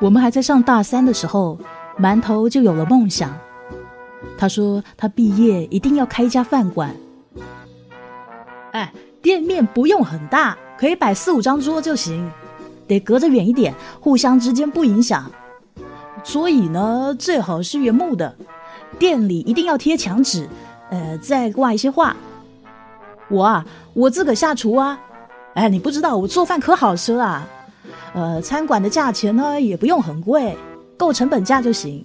我们还在上大三的时候，馒头就有了梦想。他说他毕业一定要开一家饭馆。哎，店面不用很大，可以摆四五张桌就行，得隔着远一点，互相之间不影响。桌椅呢，最好是原木的。店里一定要贴墙纸，呃，再挂一些画。我啊，我自个下厨啊。哎，你不知道我做饭可好吃啊。呃，餐馆的价钱呢也不用很贵，够成本价就行。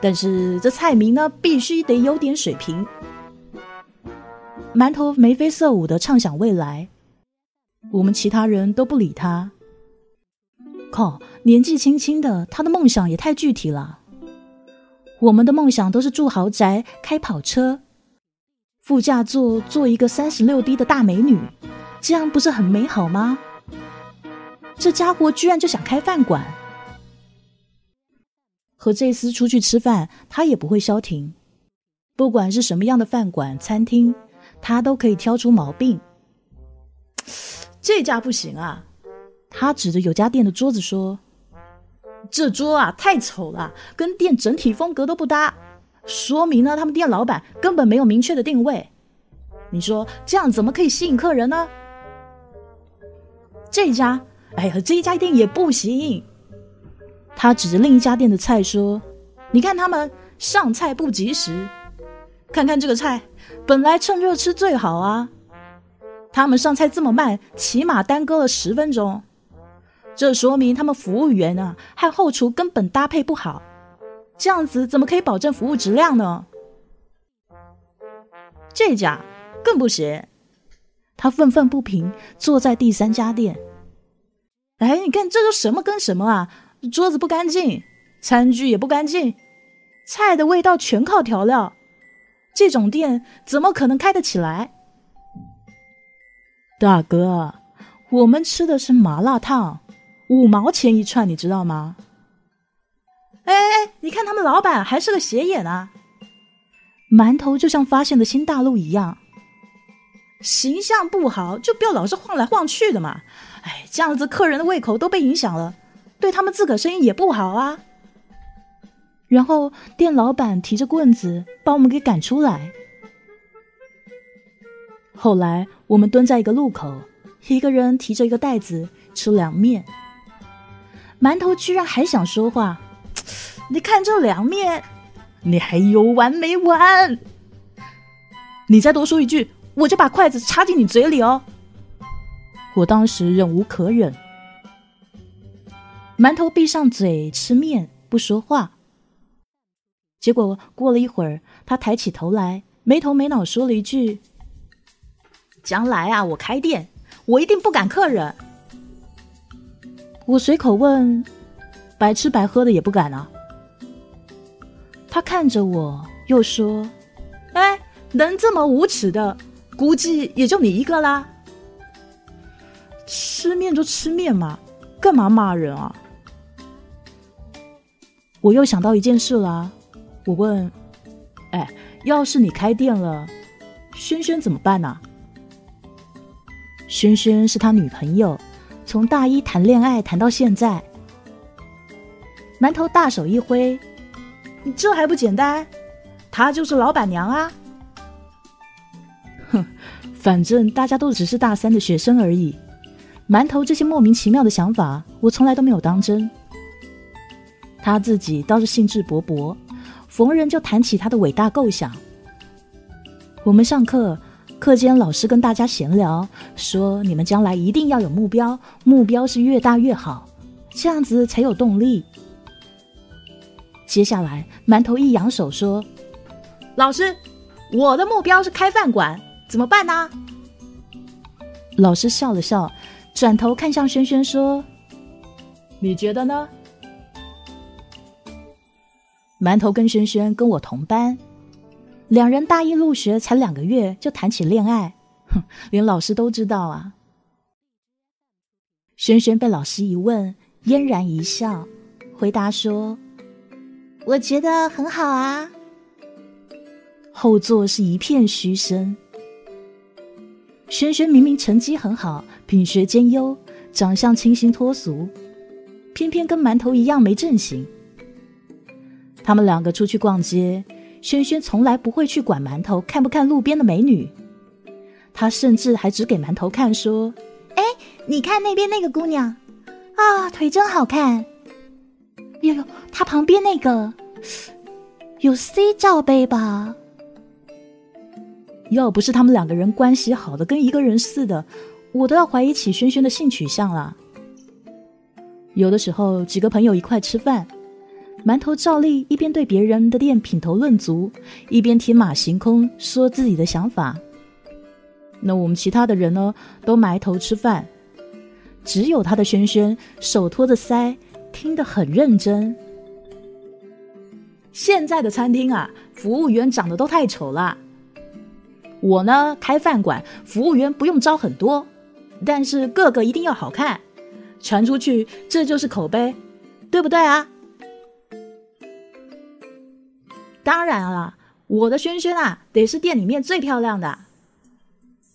但是这菜名呢必须得有点水平。馒头眉飞色舞的畅想未来，我们其他人都不理他。靠，年纪轻轻的，他的梦想也太具体了。我们的梦想都是住豪宅、开跑车，副驾座坐一个三十六 D 的大美女，这样不是很美好吗？这家伙居然就想开饭馆，和这厮出去吃饭，他也不会消停。不管是什么样的饭馆、餐厅，他都可以挑出毛病。这家不行啊！他指着有家店的桌子说：“这桌啊，太丑了，跟店整体风格都不搭。说明呢，他们店老板根本没有明确的定位。你说这样怎么可以吸引客人呢？”这家。哎呀，这一家店也不行。他指着另一家店的菜说：“你看他们上菜不及时，看看这个菜，本来趁热吃最好啊。他们上菜这么慢，起码耽搁了十分钟。这说明他们服务员啊和后厨根本搭配不好。这样子怎么可以保证服务质量呢？这家更不行。”他愤愤不平，坐在第三家店。哎，你看这都什么跟什么啊？桌子不干净，餐具也不干净，菜的味道全靠调料，这种店怎么可能开得起来？大哥，我们吃的是麻辣烫，五毛钱一串，你知道吗？哎哎哎，你看他们老板还是个斜眼啊！馒头就像发现了新大陆一样，形象不好就不要老是晃来晃去的嘛。哎，这样子客人的胃口都被影响了，对他们自个生意也不好啊。然后店老板提着棍子把我们给赶出来。后来我们蹲在一个路口，一个人提着一个袋子吃凉面。馒头居然还想说话，你看这凉面，你还有完没完？你再多说一句，我就把筷子插进你嘴里哦。我当时忍无可忍，馒头闭上嘴吃面不说话。结果过了一会儿，他抬起头来，没头没脑说了一句：“将来啊，我开店，我一定不赶客人。”我随口问：“白吃白喝的也不敢啊？”他看着我，又说：“哎，能这么无耻的，估计也就你一个啦。”吃面就吃面嘛，干嘛骂人啊？我又想到一件事啦，我问：“哎，要是你开店了，轩轩怎么办呢？”轩轩是他女朋友，从大一谈恋爱谈到现在。馒头大手一挥：“你这还不简单？她就是老板娘啊！”哼，反正大家都只是大三的学生而已。馒头这些莫名其妙的想法，我从来都没有当真。他自己倒是兴致勃勃，逢人就谈起他的伟大构想。我们上课，课间老师跟大家闲聊，说你们将来一定要有目标，目标是越大越好，这样子才有动力。接下来，馒头一扬手说：“老师，我的目标是开饭馆，怎么办呢？”老师笑了笑。转头看向轩轩说：“你觉得呢？”馒头跟轩轩跟我同班，两人大一入学才两个月就谈起恋爱，哼，连老师都知道啊。轩轩被老师一问，嫣然一笑，回答说：“我觉得很好啊。”后座是一片嘘声。轩轩明明成绩很好。品学兼优，长相清新脱俗，偏偏跟馒头一样没正形。他们两个出去逛街，轩轩从来不会去管馒头看不看路边的美女，他甚至还只给馒头看，说：“哎，你看那边那个姑娘，啊，腿真好看。哟哟，她旁边那个有 C 罩杯吧？要不是他们两个人关系好的跟一个人似的，我都要怀疑起轩轩的性取向了。有的时候几个朋友一块吃饭。”馒头照例一边对别人的店品头论足，一边天马行空说自己的想法。那我们其他的人呢，都埋头吃饭，只有他的轩轩手托着腮，听得很认真。现在的餐厅啊，服务员长得都太丑了。我呢，开饭馆，服务员不用招很多，但是个个一定要好看，传出去这就是口碑，对不对啊？当然了，我的轩轩啊，得是店里面最漂亮的。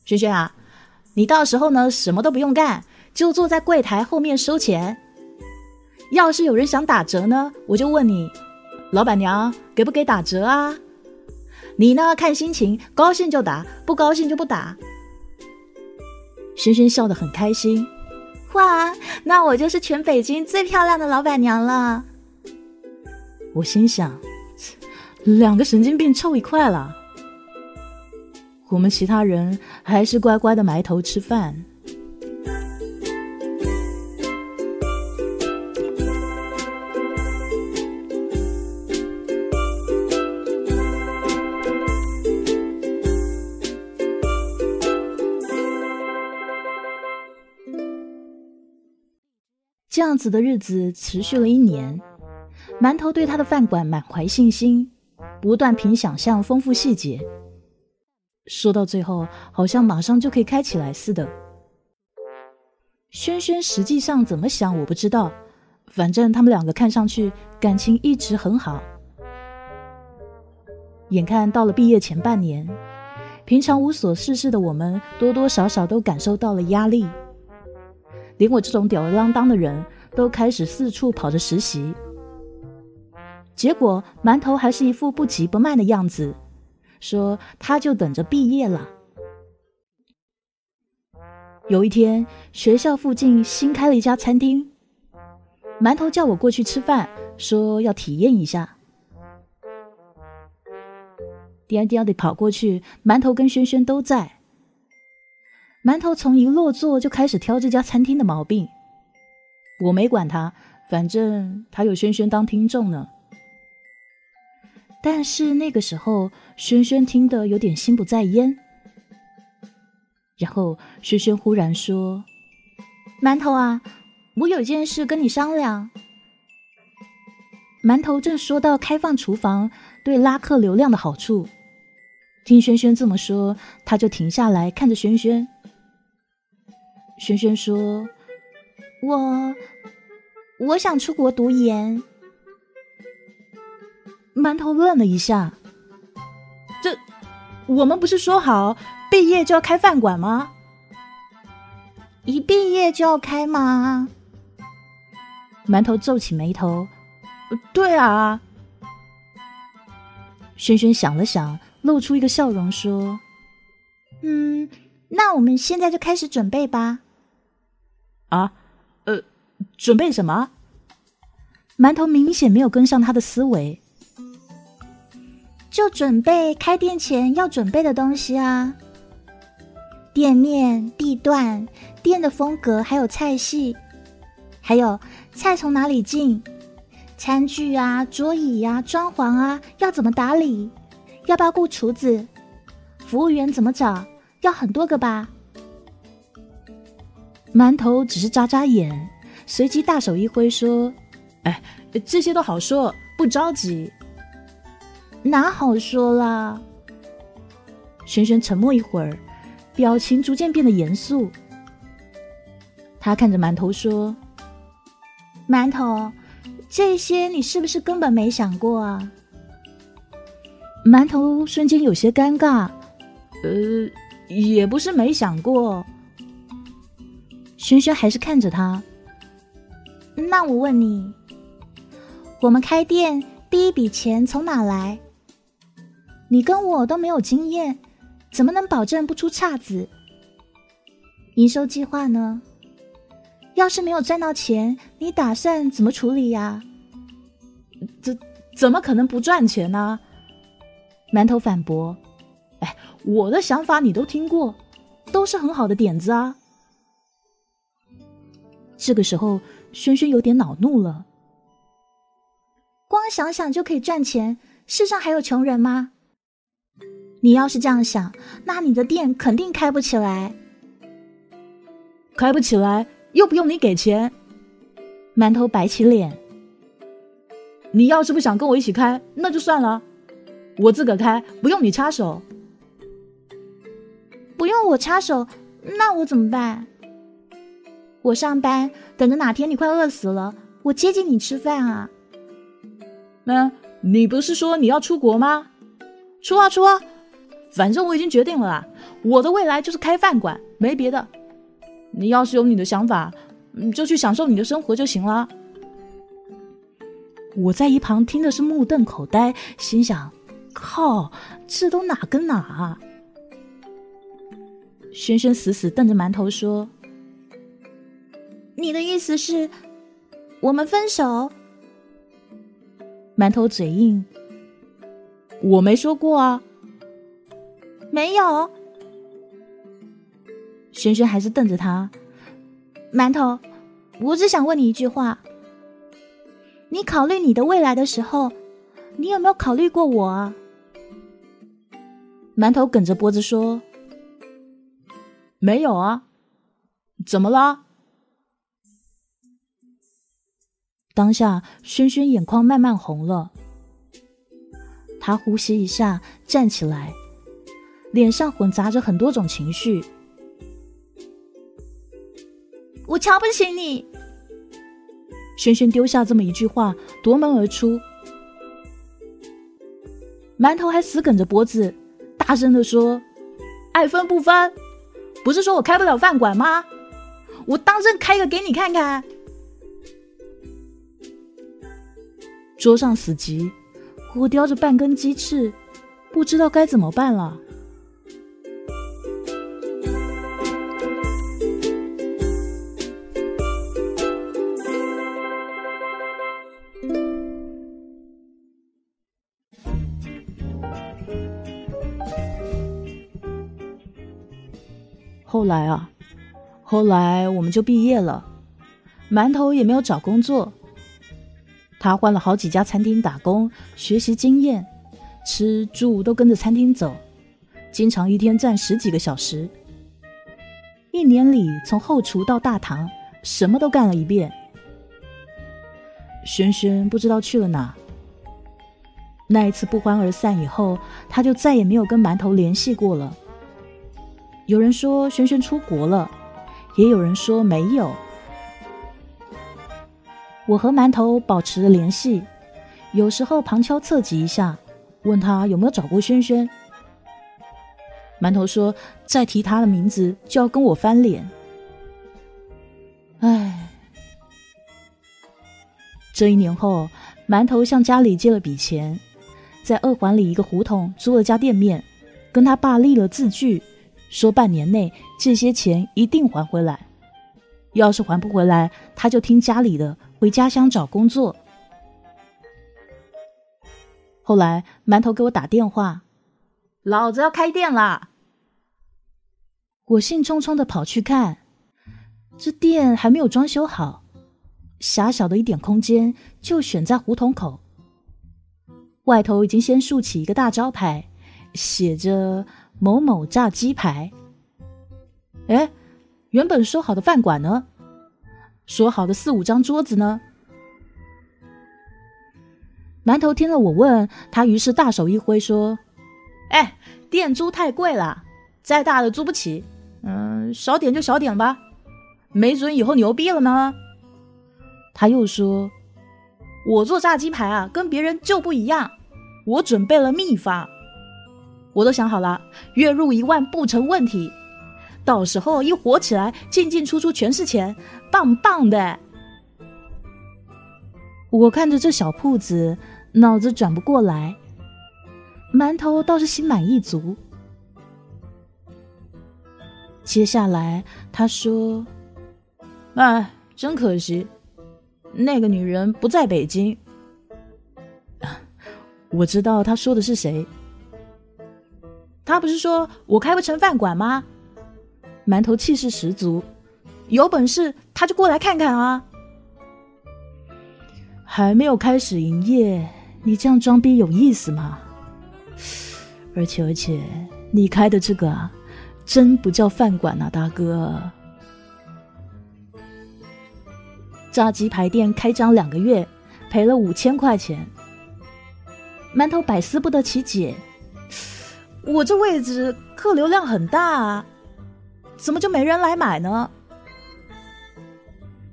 轩轩啊，你到时候呢，什么都不用干，就坐在柜台后面收钱。要是有人想打折呢，我就问你，老板娘给不给打折啊？你呢，看心情，高兴就打，不高兴就不打。轩轩笑得很开心，哇，那我就是全北京最漂亮的老板娘了。我心想。两个神经病凑一块了，我们其他人还是乖乖的埋头吃饭。这样子的日子持续了一年，馒头对他的饭馆满怀信心。不断凭想象丰富细节，说到最后好像马上就可以开起来似的。轩轩实际上怎么想我不知道，反正他们两个看上去感情一直很好。眼看到了毕业前半年，平常无所事事的我们多多少少都感受到了压力，连我这种吊儿郎当的人都开始四处跑着实习。结果馒头还是一副不急不慢的样子，说他就等着毕业了。有一天，学校附近新开了一家餐厅，馒头叫我过去吃饭，说要体验一下。颠颠的跑过去，馒头跟轩轩都在。馒头从一落座就开始挑这家餐厅的毛病，我没管他，反正他有轩轩当听众呢。但是那个时候，轩轩听得有点心不在焉。然后轩轩忽然说：“馒头啊，我有件事跟你商量。”馒头正说到开放厨房对拉客流量的好处，听轩轩这么说，他就停下来看着轩轩。轩轩说：“我我想出国读研。”馒头愣了一下，这我们不是说好毕业就要开饭馆吗？一毕业就要开吗？馒头皱起眉头，对啊。轩轩想了想，露出一个笑容，说：“嗯，那我们现在就开始准备吧。”啊，呃，准备什么？馒头明显没有跟上他的思维。就准备开店前要准备的东西啊，店面、地段、店的风格，还有菜系，还有菜从哪里进，餐具啊、桌椅呀、装潢啊，要怎么打理，要不要雇厨子，服务员怎么找，要很多个吧。馒头只是眨眨眼，随即大手一挥说：“哎，这些都好说，不着急。”哪好说啦？轩轩沉默一会儿，表情逐渐变得严肃。他看着馒头说：“馒头，这些你是不是根本没想过啊？”馒头瞬间有些尴尬，呃，也不是没想过。璇璇还是看着他，那我问你，我们开店第一笔钱从哪来？你跟我都没有经验，怎么能保证不出岔子？营收计划呢？要是没有赚到钱，你打算怎么处理呀？怎怎么可能不赚钱呢？馒头反驳：“哎，我的想法你都听过，都是很好的点子啊。”这个时候，轩轩有点恼怒了。光想想就可以赚钱，世上还有穷人吗？你要是这样想，那你的店肯定开不起来。开不起来，又不用你给钱。馒头摆起脸。你要是不想跟我一起开，那就算了，我自个开，不用你插手。不用我插手，那我怎么办？我上班，等着哪天你快饿死了，我接济你吃饭啊。那，你不是说你要出国吗？出啊出啊！反正我已经决定了啦，我的未来就是开饭馆，没别的。你要是有你的想法，你就去享受你的生活就行了。我在一旁听的是目瞪口呆，心想：靠，这都哪跟哪啊！轩轩死死瞪着馒头说：“你的意思是，我们分手？”馒头嘴硬：“我没说过啊。”没有，轩轩还是瞪着他。馒头，我只想问你一句话：你考虑你的未来的时候，你有没有考虑过我啊？馒头梗着脖子说：“没有啊，怎么了？”当下，轩轩眼眶慢慢红了，他呼吸一下，站起来。脸上混杂着很多种情绪。我瞧不起你。轩轩丢下这么一句话，夺门而出。馒头还死梗着脖子，大声的说：“爱分不分？不是说我开不了饭馆吗？我当真开个给你看看。”桌上死寂，我叼着半根鸡翅，不知道该怎么办了。后来啊，后来我们就毕业了，馒头也没有找工作。他换了好几家餐厅打工，学习经验，吃住都跟着餐厅走，经常一天站十几个小时。一年里，从后厨到大堂，什么都干了一遍。轩轩不知道去了哪。那一次不欢而散以后，他就再也没有跟馒头联系过了。有人说轩轩出国了，也有人说没有。我和馒头保持着联系，有时候旁敲侧击一下，问他有没有找过轩轩。馒头说再提他的名字就要跟我翻脸。唉，这一年后，馒头向家里借了笔钱，在二环里一个胡同租了家店面，跟他爸立了字据。说半年内这些钱一定还回来，要是还不回来，他就听家里的回家乡找工作。后来馒头给我打电话，老子要开店啦！我兴冲冲的跑去看，这店还没有装修好，狭小的一点空间就选在胡同口，外头已经先竖起一个大招牌，写着。某某炸鸡排。哎，原本说好的饭馆呢？说好的四五张桌子呢？馒头听了我问他，于是大手一挥说：“哎，店租太贵了，再大的租不起。嗯，少点就少点吧，没准以后牛逼了呢。”他又说：“我做炸鸡排啊，跟别人就不一样，我准备了秘方。”我都想好了，月入一万不成问题。到时候一火起来，进进出出全是钱，棒棒的。我看着这小铺子，脑子转不过来。馒头倒是心满意足。接下来他说：“哎，真可惜，那个女人不在北京。”我知道他说的是谁。他不是说我开不成饭馆吗？馒头气势十足，有本事他就过来看看啊！还没有开始营业，你这样装逼有意思吗？而且而且，你开的这个啊，真不叫饭馆呐，大哥！炸鸡排店开张两个月，赔了五千块钱。馒头百思不得其解，我这位置客流量很大，啊，怎么就没人来买呢？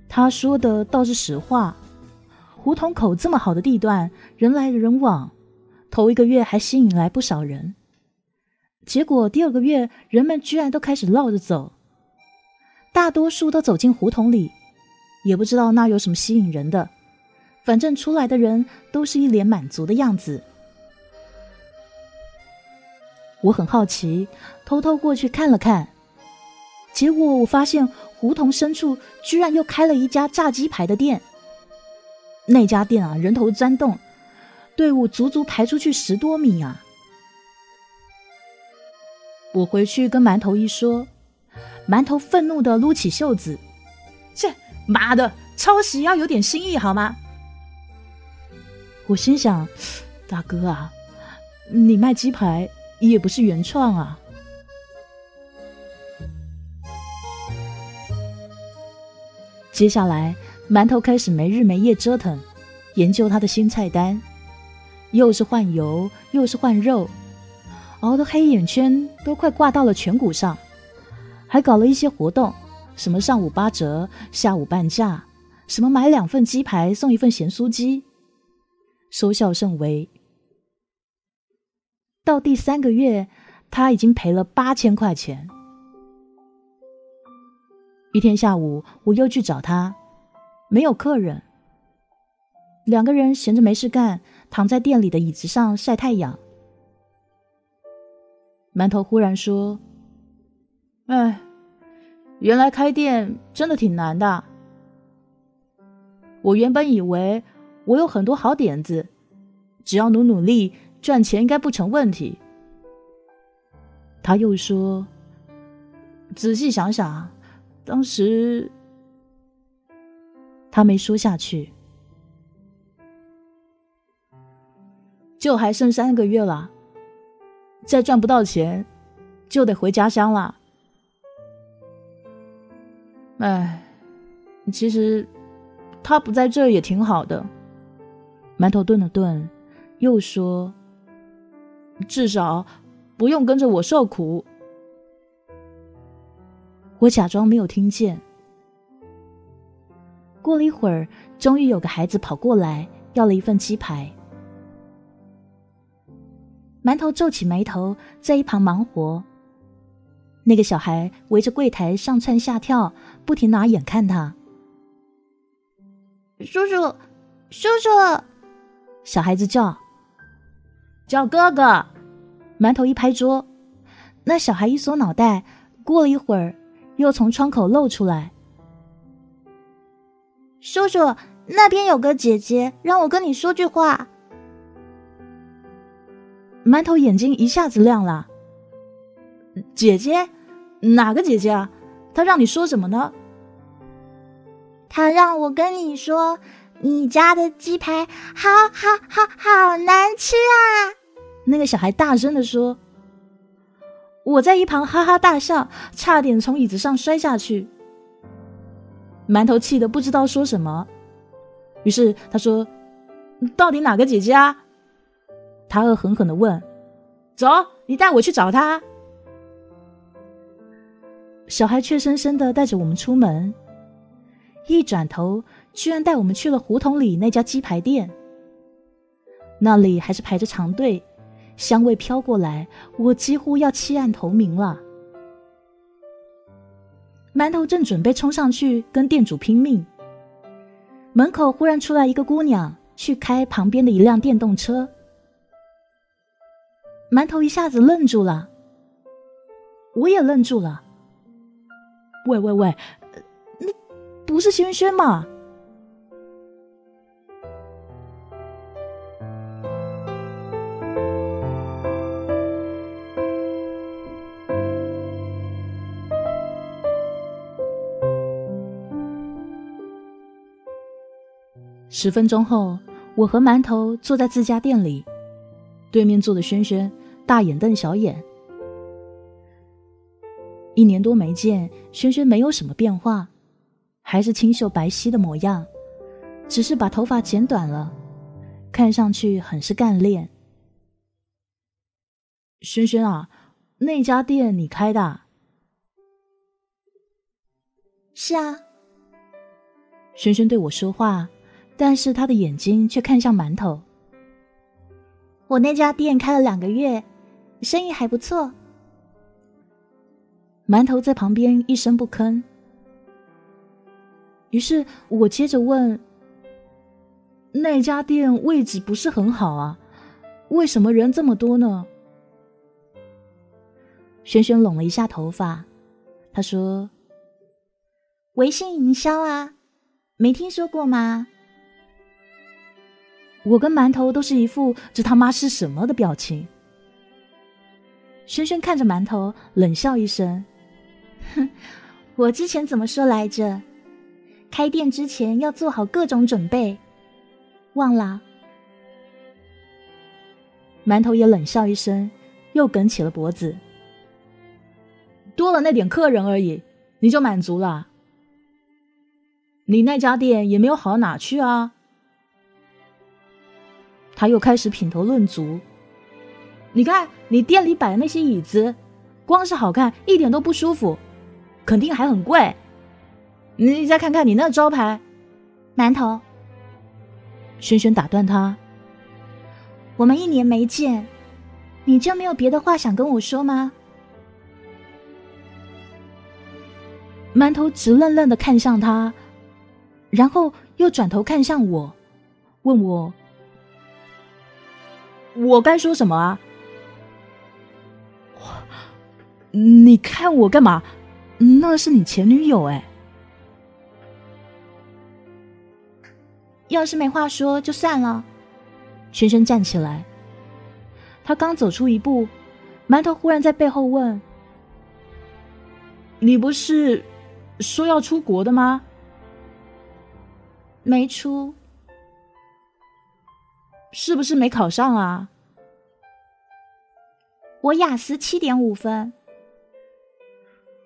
他说的倒是实话，胡同口这么好的地段，人来人往，头一个月还吸引来不少人，结果第二个月人们居然都开始绕着走，大多数都走进胡同里，也不知道那有什么吸引人的，反正出来的人都是一脸满足的样子。我很好奇，偷偷过去看了看，结果我发现胡同深处居然又开了一家炸鸡排的店。那家店啊，人头攒动，队伍足足排出去十多米啊！我回去跟馒头一说，馒头愤怒的撸起袖子：“这妈的，抄袭要有点新意好吗？”我心想：“大哥啊，你卖鸡排。”也不是原创啊！接下来，馒头开始没日没夜折腾，研究他的新菜单，又是换油，又是换肉，熬的黑眼圈都快挂到了颧骨上，还搞了一些活动，什么上午八折，下午半价，什么买两份鸡排送一份咸酥鸡，收效甚微。到第三个月，他已经赔了八千块钱。一天下午，我又去找他，没有客人。两个人闲着没事干，躺在店里的椅子上晒太阳。馒头忽然说：“哎，原来开店真的挺难的。我原本以为我有很多好点子，只要努努力。”赚钱应该不成问题。他又说：“仔细想想，当时他没说下去，就还剩三个月了，再赚不到钱，就得回家乡了。哎，其实他不在这也挺好的。”馒头顿了顿，又说。至少不用跟着我受苦。我假装没有听见。过了一会儿，终于有个孩子跑过来要了一份鸡排。馒头皱起眉头，在一旁忙活。那个小孩围着柜台上蹿下跳，不停拿眼看他。叔叔，叔叔！小孩子叫。叫哥哥，馒头一拍桌，那小孩一缩脑袋，过了一会儿，又从窗口露出来。叔叔，那边有个姐姐，让我跟你说句话。馒头眼睛一下子亮了。姐姐，哪个姐姐啊？她让你说什么呢？她让我跟你说。你家的鸡排好好好好难吃啊！那个小孩大声的说。我在一旁哈哈大笑，差点从椅子上摔下去。馒头气得不知道说什么，于是他说：“到底哪个姐姐啊？”他恶狠狠的问：“走，你带我去找她。”小孩怯生生的带着我们出门，一转头。居然带我们去了胡同里那家鸡排店，那里还是排着长队，香味飘过来，我几乎要弃暗投明了。馒头正准备冲上去跟店主拼命，门口忽然出来一个姑娘，去开旁边的一辆电动车。馒头一下子愣住了，我也愣住了。喂喂喂，那不是轩轩吗？十分钟后，我和馒头坐在自家店里，对面坐的轩轩，大眼瞪小眼。一年多没见，轩轩没有什么变化，还是清秀白皙的模样，只是把头发剪短了，看上去很是干练。轩轩啊，那家店你开的？是啊。轩轩对我说话。但是他的眼睛却看向馒头。我那家店开了两个月，生意还不错。馒头在旁边一声不吭。于是我接着问：“那家店位置不是很好啊，为什么人这么多呢？”轩轩拢了一下头发，他说：“微信营销啊，没听说过吗？”我跟馒头都是一副这他妈是什么的表情。轩轩看着馒头，冷笑一声：“哼，我之前怎么说来着？开店之前要做好各种准备，忘了？”馒头也冷笑一声，又梗起了脖子：“多了那点客人而已，你就满足了？你那家店也没有好到哪去啊？”他又开始品头论足。你看，你店里摆的那些椅子，光是好看一点都不舒服，肯定还很贵。你再看看你那招牌，馒头。轩轩打断他：“我们一年没见，你就没有别的话想跟我说吗？”馒头直愣愣的看向他，然后又转头看向我，问我。我该说什么啊？你看我干嘛？那是你前女友哎。要是没话说就算了。轩轩站起来，他刚走出一步，馒头忽然在背后问：“你不是说要出国的吗？”没出。是不是没考上啊？我雅思七点五分。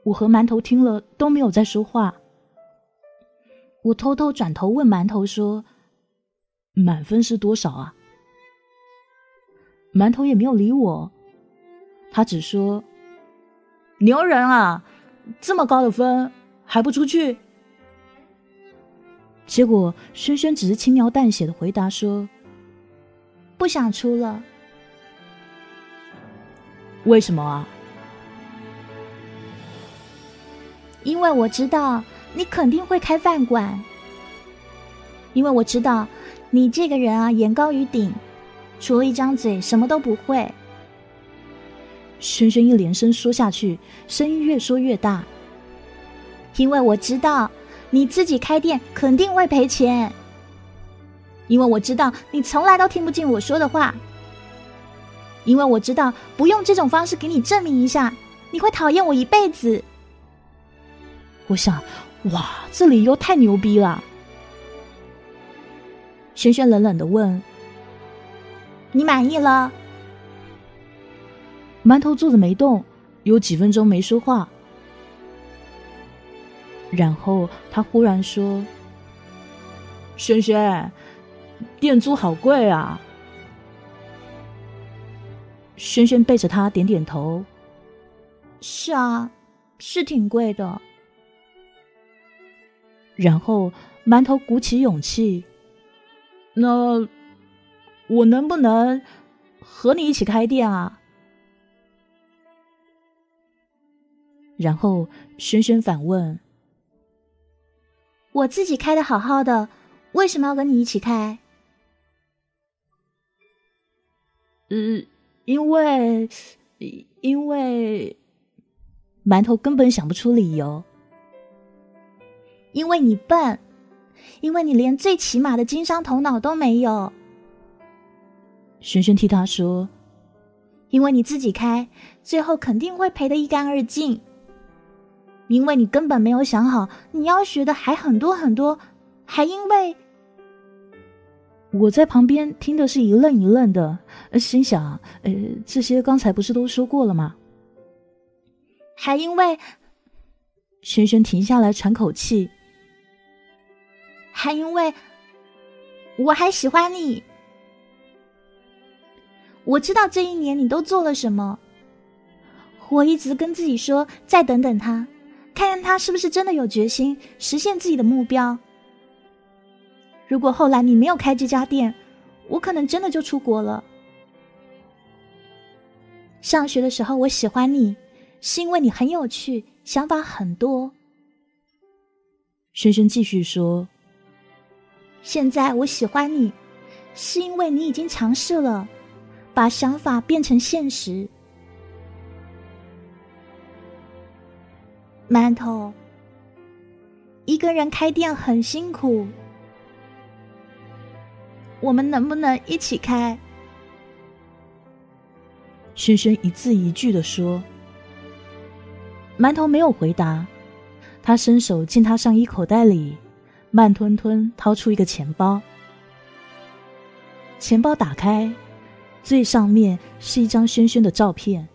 我和馒头听了都没有再说话。我偷偷转头问馒头说：“满分是多少啊？”馒头也没有理我，他只说：“牛人啊，这么高的分还不出去？”结果轩轩只是轻描淡写的回答说。不想出了，为什么啊？因为我知道你肯定会开饭馆，因为我知道你这个人啊，眼高于顶，除了一张嘴什么都不会。轩轩一连声说下去，声音越说越大。因为我知道你自己开店肯定会赔钱。因为我知道你从来都听不进我说的话，因为我知道不用这种方式给你证明一下，你会讨厌我一辈子。我想，哇，这理由太牛逼了。轩轩冷冷的问：“你满意了？”馒头坐着没动，有几分钟没说话，然后他忽然说：“轩轩。”店租好贵啊！轩轩背着他点点头。是啊，是挺贵的。然后馒头鼓起勇气：“那我能不能和你一起开店啊？”然后轩轩反问：“我自己开的好好的。”为什么要跟你一起开？呃，因为，因为，馒头根本想不出理由。因为你笨，因为你连最起码的经商头脑都没有。轩轩替他说：“因为你自己开，最后肯定会赔得一干二净。因为你根本没有想好你要学的还很多很多，还因为……我在旁边听的是一愣一愣的，心想：呃，这些刚才不是都说过了吗？还因为……轩轩停下来喘口气。”还因为我还喜欢你，我知道这一年你都做了什么。我一直跟自己说，再等等他，看看他是不是真的有决心实现自己的目标。如果后来你没有开这家店，我可能真的就出国了。上学的时候我喜欢你，是因为你很有趣，想法很多。轩轩继续说。现在我喜欢你，是因为你已经尝试了，把想法变成现实。馒头，一个人开店很辛苦，我们能不能一起开？轩轩一字一句的说。馒头没有回答，他伸手进他上衣口袋里。慢吞吞掏出一个钱包，钱包打开，最上面是一张轩轩的照片。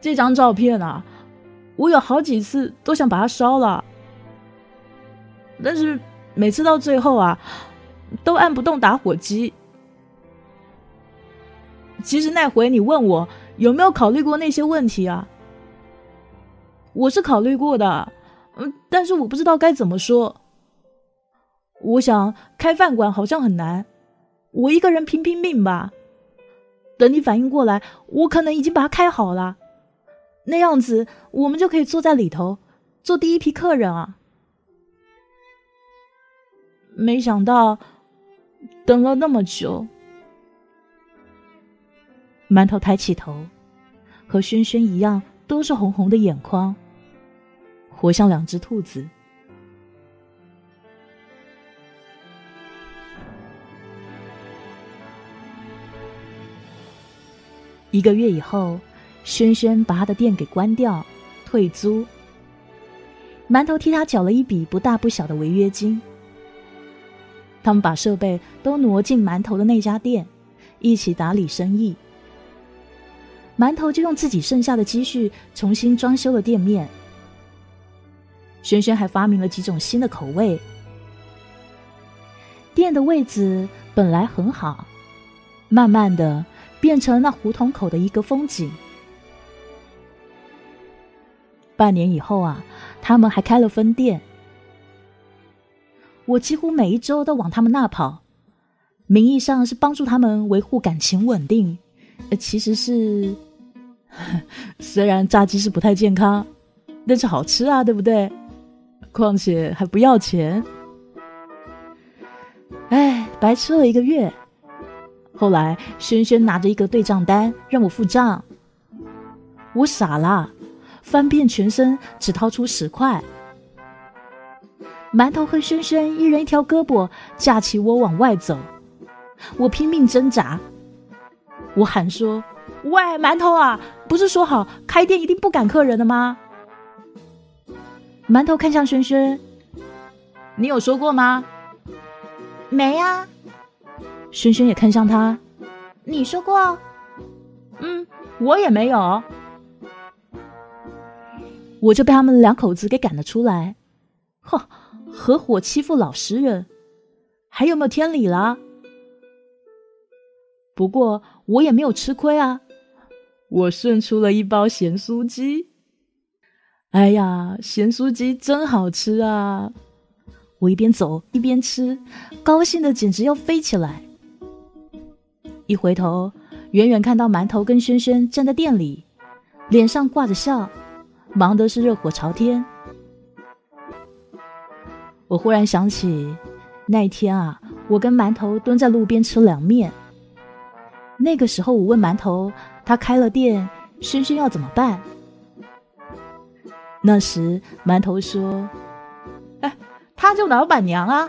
这张照片啊，我有好几次都想把它烧了，但是每次到最后啊，都按不动打火机。其实那回你问我有没有考虑过那些问题啊？我是考虑过的，嗯，但是我不知道该怎么说。我想开饭馆好像很难，我一个人拼拼命吧。等你反应过来，我可能已经把它开好了，那样子我们就可以坐在里头做第一批客人啊。没想到等了那么久，馒头抬起头，和轩轩一样，都是红红的眼眶。活像两只兔子。一个月以后，轩轩把他的店给关掉，退租。馒头替他缴了一笔不大不小的违约金。他们把设备都挪进馒头的那家店，一起打理生意。馒头就用自己剩下的积蓄重新装修了店面。轩轩还发明了几种新的口味。店的位置本来很好，慢慢的变成了那胡同口的一个风景。半年以后啊，他们还开了分店。我几乎每一周都往他们那跑，名义上是帮助他们维护感情稳定，呃其实是，虽然炸鸡是不太健康，但是好吃啊，对不对？况且还不要钱，哎，白吃了一个月。后来轩轩拿着一个对账单让我付账，我傻了，翻遍全身只掏出十块。馒头和轩轩一人一条胳膊架起我往外走，我拼命挣扎，我喊说：“喂，馒头啊，不是说好开店一定不赶客人的吗？”馒头看向轩轩，你有说过吗？没啊。轩轩也看向他，你说过？嗯，我也没有。我就被他们两口子给赶了出来。呵，合伙欺负老实人，还有没有天理了？不过我也没有吃亏啊，我顺出了一包咸酥鸡。哎呀，咸酥鸡真好吃啊！我一边走一边吃，高兴的简直要飞起来。一回头，远远看到馒头跟轩轩站在店里，脸上挂着笑，忙的是热火朝天。我忽然想起那一天啊，我跟馒头蹲在路边吃凉面。那个时候，我问馒头，他开了店，轩轩要怎么办？那时馒头说：“哎，他就老板娘啊，